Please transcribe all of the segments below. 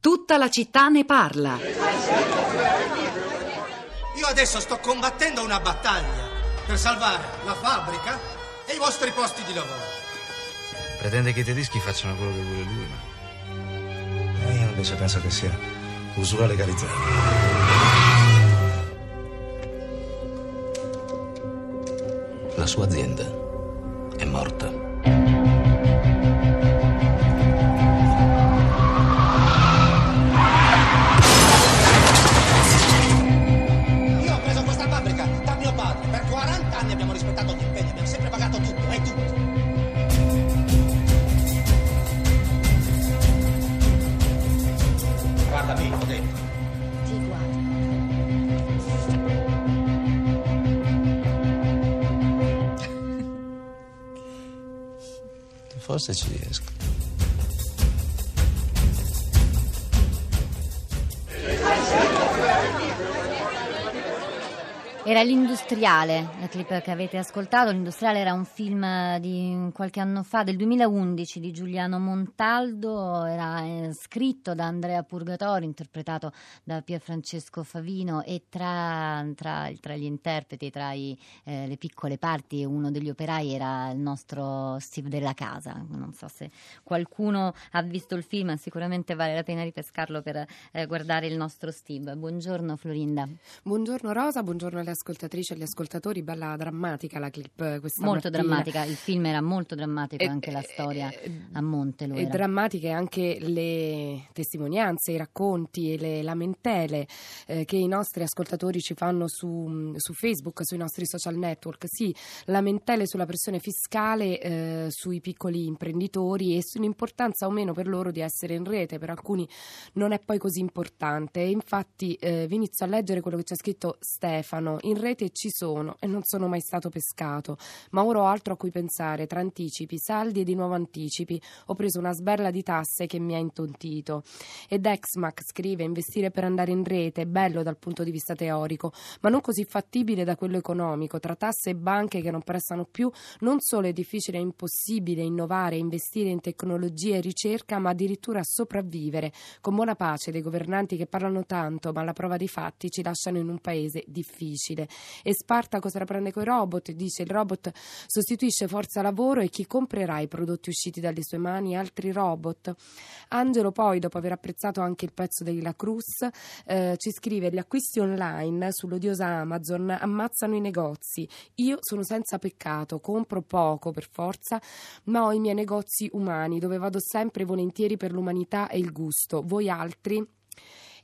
Tutta la città ne parla. Io adesso sto combattendo una battaglia per salvare la fabbrica e i vostri posti di lavoro. Pretende che i tedeschi facciano quello che vuole lui, ma... E io invece penso che sia usura legalizzata. La sua azienda è morta. Guardami, ho detto. Ti guardo. Forse ci riesco. Era l'industriale, la clip che avete ascoltato. L'industriale era un film di qualche anno fa, del 2011, di Giuliano Montaldo. Era eh, scritto da Andrea Purgatori, interpretato da Pierfrancesco Favino. E tra, tra- tra gli interpreti, tra i, eh, le piccole parti, uno degli operai era il nostro Steve della Casa. Non so se qualcuno ha visto il film, sicuramente vale la pena ripescarlo per eh, guardare il nostro Steve. Buongiorno Florinda. Buongiorno Rosa, buongiorno alle ascoltatrici e agli ascoltatori. Bella drammatica la clip eh, questa molto mattina. drammatica, il film era molto drammatico, E- anche la e- storia e- a monte lo E era. drammatiche anche le testimonianze, i racconti e le lamentele eh, che i nostri ascoltatori ci fanno su, su Facebook, sui nostri social network. Sì, lamentele sulla pressione fiscale eh, sui piccoli imprenditori e sull'importanza o meno per loro di essere in rete. Per alcuni non è poi così importante. Infatti eh, vi inizio a leggere quello che c'è scritto Stefano. In rete ci sono e non sono mai stato pescato, ma ora ho altro a cui pensare, tra anticipi, saldi e di nuovo anticipi. Ho preso una sberla di tasse che mi ha intontito. Ed Exmac scrive: investire per andare in rete è bello dal punto di vista teorico, ma non così fattibile da quello economico. Tra tasse e banche che non prestano più, non solo è difficile e impossibile innovare investire in tecnologia e ricerca, ma addirittura sopravvivere, con buona pace dei governanti che parlano tanto, ma alla prova dei fatti ci lasciano in un paese difficile. E Spartaco se la prende coi robot, dice il robot sostituisce forza lavoro e chi comprerà i prodotti usciti dalle sue mani? Altri robot. Angelo poi, dopo aver apprezzato anche il pezzo di La Cruz, eh, ci scrive gli acquisti online sull'odiosa Amazon ammazzano i negozi. Io sono senza peccato, compro poco per forza, ma ho i miei negozi umani dove vado sempre volentieri per l'umanità e il gusto. Voi altri?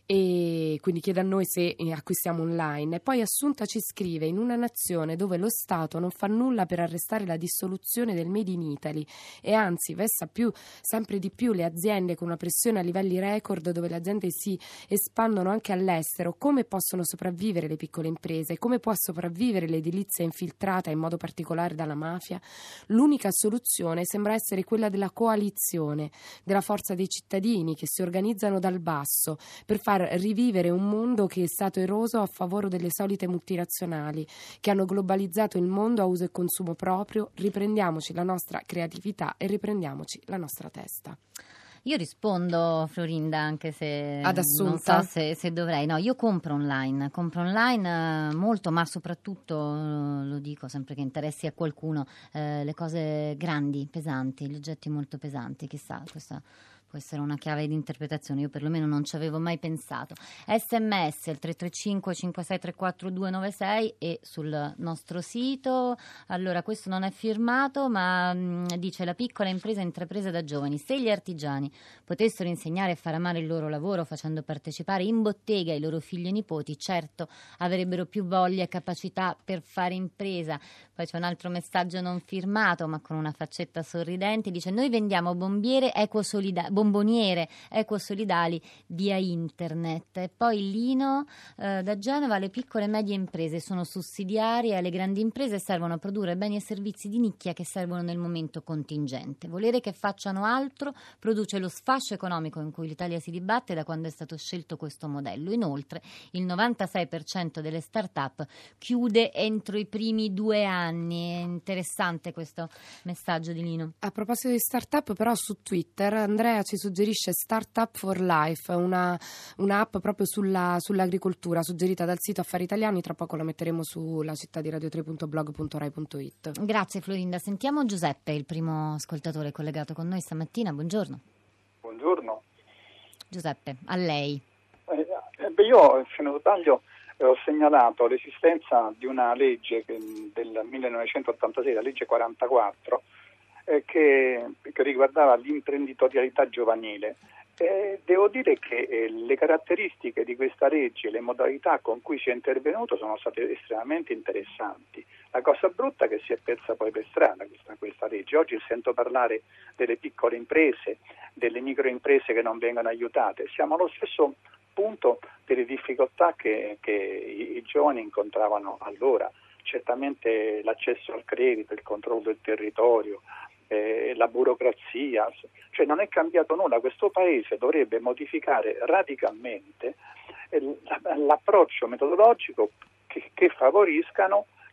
E quindi chiede a noi se eh, acquistiamo online. E poi Assunta ci scrive: In una nazione dove lo Stato non fa nulla per arrestare la dissoluzione del Made in Italy e anzi vessa più, sempre di più le aziende con una pressione a livelli record, dove le aziende si espandono anche all'estero, come possono sopravvivere le piccole imprese? Come può sopravvivere l'edilizia infiltrata in modo particolare dalla mafia? L'unica soluzione sembra essere quella della coalizione, della forza dei cittadini che si organizzano dal basso per far rivivere un mondo che è stato eroso a favore delle solite multinazionali che hanno globalizzato il mondo a uso e consumo proprio. Riprendiamoci la nostra creatività e riprendiamoci la nostra testa. Io rispondo, Florinda, anche se Ad non so se, se dovrei. No, io compro online, compro online eh, molto, ma soprattutto, eh, lo dico sempre che interessi a qualcuno, eh, le cose grandi, pesanti, gli oggetti molto pesanti, chissà, questa può essere una chiave di interpretazione, io perlomeno non ci avevo mai pensato. Sms il 335 5634 296 e sul nostro sito. Allora, questo non è firmato, ma mh, dice la piccola impresa intrapresa da giovani. Se gli artigiani potessero insegnare e far amare il loro lavoro facendo partecipare in bottega i loro figli e nipoti, certo avrebbero più voglia e capacità per fare impresa. Poi c'è un altro messaggio non firmato, ma con una faccetta sorridente, dice noi vendiamo bombiere ecosolida- bomboniere ecosolidali via internet. E poi Lino eh, da Genova, le piccole e medie imprese sono sussidiarie alle grandi imprese e servono a produrre beni e servizi di nicchia che servono nel momento contingente. Volere che facciano altro produce lo sfascio economico in cui l'Italia si dibatte da quando è stato scelto questo modello. Inoltre, il 96% delle start-up chiude entro i primi due anni. È interessante questo messaggio di Lino. A proposito di startup, però su Twitter Andrea ci suggerisce Startup for Life, una, un'app proprio sulla, sull'agricoltura suggerita dal sito Affari Italiani. Tra poco la metteremo sulla città di radio3.blog.rai.it. Grazie Florinda. Sentiamo Giuseppe, il primo ascoltatore collegato con noi stamattina. Buongiorno. Buongiorno. Giuseppe, a lei. Eh, eh, beh, io, se non sbaglio, eh, ho segnalato l'esistenza di una legge del 1986, la legge 44, eh, che, che, riguardava l'imprenditorialità giovanile. Eh, devo dire che eh, le caratteristiche di questa legge, le modalità con cui si è intervenuto sono state estremamente interessanti. La cosa brutta è che si è persa poi per strada questa, questa legge. Oggi sento parlare delle piccole imprese, delle microimprese che non vengono aiutate. Siamo allo stesso punto delle difficoltà che, che i, i giovani incontravano allora. Certamente l'accesso al credito, il controllo del territorio, eh, la burocrazia, cioè non è cambiato nulla, questo Paese dovrebbe modificare radicalmente eh, l'approccio metodologico che, che,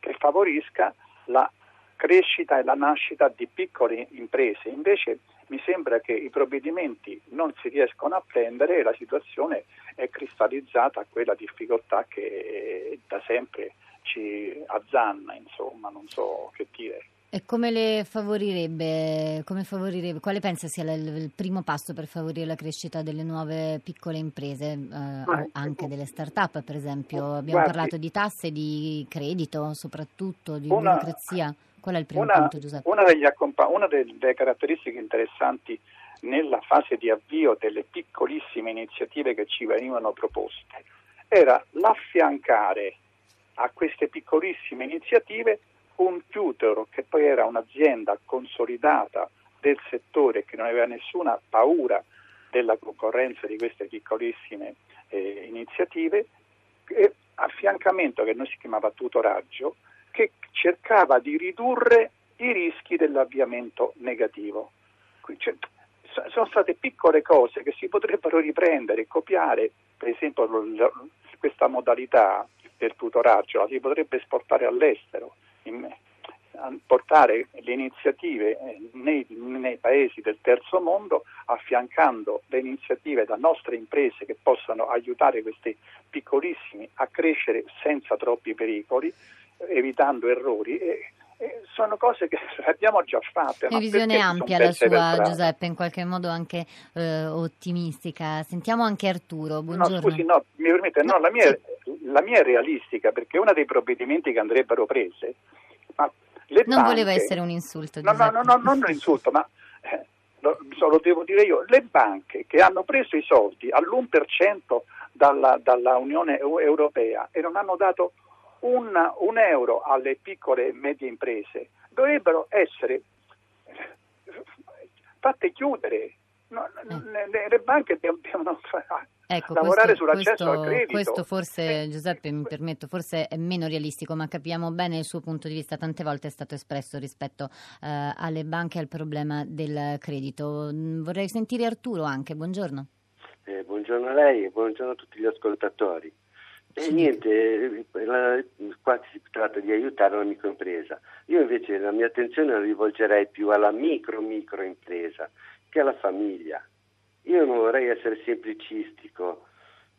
che favorisca la crescita e la nascita di piccole imprese. Invece mi sembra che i provvedimenti non si riescono a prendere e la situazione è cristallizzata a quella difficoltà che da sempre ci azzanna, insomma, non so che dire. E come le favorirebbe, come favorirebbe quale pensa sia il, il, primo passo per favorire la crescita delle nuove piccole imprese eh, o anche delle start-up, per esempio? Abbiamo Guardi, parlato di tasse, di credito, soprattutto di una, burocrazia. Qual è il primo una, punto, Giuseppe? Una, accompa- una delle caratteristiche interessanti nella fase di avvio delle piccolissime iniziative che ci venivano proposte era l'affiancare a queste piccolissime iniziative tutor che poi era un'azienda consolidata del settore che non aveva nessuna paura della concorrenza di queste piccolissime eh, iniziative e affiancamento che noi si chiamava tutoraggio che cercava di ridurre i rischi dell'avviamento negativo. Cioè, sono state piccole cose che si potrebbero riprendere copiare, per esempio questa modalità del tutoraggio la si potrebbe esportare all'estero portare le iniziative eh, nei, nei, paesi del terzo mondo affiancando le iniziative da nostre imprese che possano aiutare questi piccolissimi a crescere senza troppi pericoli, evitando errori. E, e sono cose che abbiamo già fatte. Una visione ampia la sua, Giuseppe, in qualche modo anche eh, ottimistica. Sentiamo anche Arturo. Buongiorno. No, scusi, no, mi permette, no, la mia, sì. la mia è realistica perché uno dei provvedimenti che andrebbero prese ma le non banche, voleva essere un insulto. No, no, no, no, non un insulto, ma eh, lo, lo, devo dire io. Le banche che hanno preso i soldi all'1% dalla, dalla Unione Europea e non hanno dato un, un euro alle piccole e medie imprese dovrebbero essere fatte chiudere. No, eh. le, le, banche devono ecco, lavorare questo, sull'accesso questo, al credito. Questo forse, Giuseppe, mi permetto, forse è meno realistico, ma capiamo bene il suo punto di vista. Tante volte è stato espresso rispetto eh, alle banche e al problema del credito. Mm, vorrei sentire Arturo anche. Buongiorno. Eh, buongiorno a lei e buongiorno a tutti gli ascoltatori. E niente, eh, la, qua si tratta di aiutare la microimpresa. Io invece la mia attenzione la rivolgerei più alla micro microimpresa che alla famiglia io non vorrei essere semplicistico,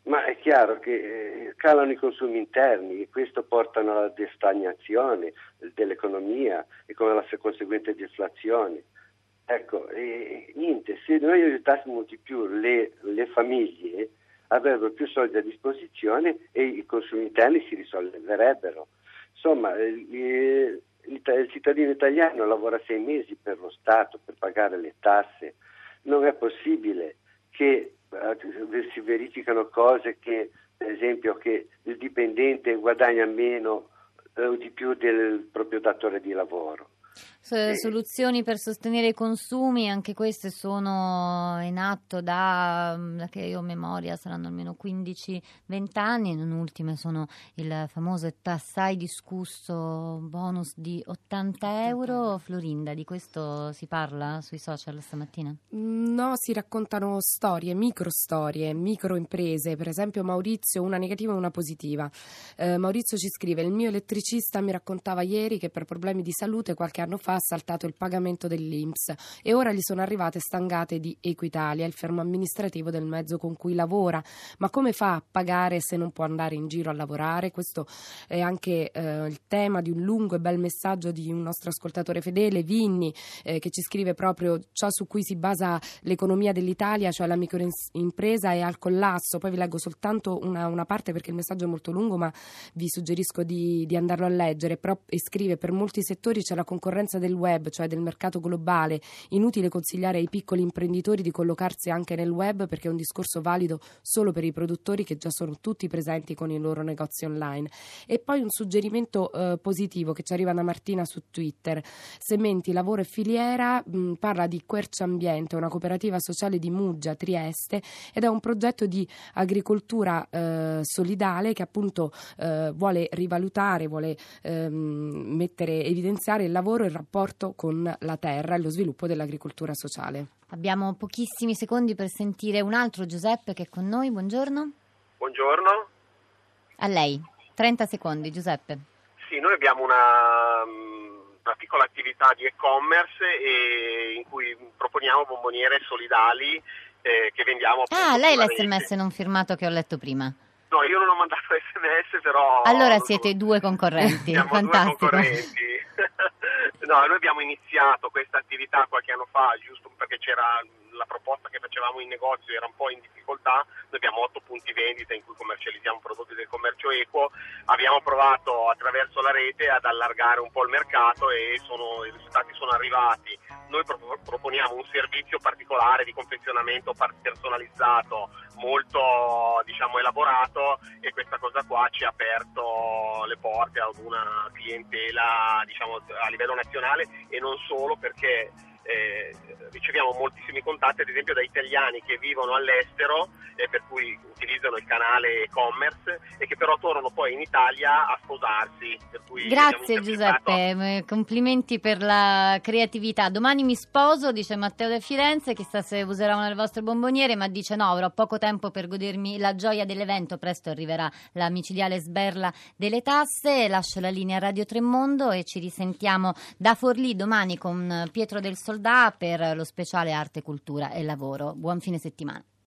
ma è chiaro che eh, calano i consumi interni e questo porta alla destagnazione dell'economia e con la conseguente deflazione. Ecco, niente, se noi aiutassimo di più le, le famiglie avrebbero più soldi a disposizione e i consumi interni si risolverebbero. Insomma, il, il, il cittadino italiano lavora sei mesi per lo Stato, per pagare le tasse, non è possibile che eh, si verificano cose che, per esempio, che il dipendente guadagna meno eh, o di più del proprio datore di lavoro. Soluzioni per sostenere i consumi, anche queste sono in atto da, mm, da che io ho memoria, saranno almeno 15-20 anni. Non ultime sono il famoso e assai discusso bonus di 80 euro. Florinda, di questo si parla sui social stamattina? No, si raccontano storie, micro storie, micro imprese. Per esempio Maurizio, una negativa e una positiva. Eh, Maurizio ci scrive, il mio elettricista mi raccontava ieri che per problemi di salute qualche anno fa ha saltato il pagamento dell'Inps e ora gli sono arrivate stangate di Equitalia, il fermo amministrativo del mezzo con cui lavora. Ma come fa a pagare se non può andare in giro a lavorare? Questo è anche eh, il tema di un lungo e bel messaggio di un nostro ascoltatore fedele, Vinni, eh, che ci scrive proprio ciò su cui si basa l'economia dell'Italia, cioè la microimpresa è al collasso. Poi vi leggo soltanto una, una parte perché il messaggio è molto lungo, ma vi suggerisco di, di andarlo a leggere. Però, e scrive: Per molti settori c'è la concorrenza del web, cioè del mercato globale. Inutile consigliare ai piccoli imprenditori di collocarsi anche nel web perché è un discorso valido solo per i produttori che già sono tutti presenti con i loro negozi online. E poi un suggerimento eh, positivo che ci arriva da Martina su Twitter. Sementi, lavoro e filiera mh, parla di Quercia Ambiente, una cooperativa sociale di Muggia, Trieste, ed è un progetto di agricoltura eh, solidale che appunto eh, vuole rivalutare, vuole ehm, mettere, evidenziare il lavoro il rapporto con la terra e lo sviluppo dell'agricoltura sociale. Abbiamo pochissimi secondi per sentire un altro Giuseppe che è con noi. Buongiorno. Buongiorno. A lei. 30 secondi, Giuseppe. Sì, noi abbiamo una, una piccola attività di e-commerce e in cui proponiamo bomboniere solidali eh, che vendiamo. Ah, lei l'SMS non firmato che ho letto prima. No, io non ho mandato sms, però... Allora siete due concorrenti, Siamo fantastico. due concorrenti. No, noi abbiamo iniziato questa attività qualche anno fa, giusto perché c'era la proposta che facevamo in negozio era un po' in difficoltà, noi abbiamo otto punti vendita in cui commercializziamo prodotti del commercio equo, abbiamo provato attraverso la rete ad allargare un po' il mercato e sono, i risultati sono arrivati. Noi pro- proponiamo un servizio particolare di confezionamento personalizzato, molto diciamo, elaborato e questa cosa qua ci ha aperto le porte ad una clientela diciamo, a livello nazionale e non solo perché eh, riceviamo moltissimi contatti ad esempio da italiani che vivono all'estero e per cui utilizzano il canale e-commerce e che però tornano poi in Italia a sposarsi. Grazie Giuseppe, eh, complimenti per la creatività. Domani mi sposo, dice Matteo da Firenze, chissà se userà una delle vostre bomboniere, ma dice no, avrò poco tempo per godermi la gioia dell'evento, presto arriverà la micidiale sberla delle tasse, lascio la linea a Radio Tremondo e ci risentiamo da Forlì domani con Pietro del Soldà per lo speciale Arte, Cultura e Lavoro. Buon fine settimana.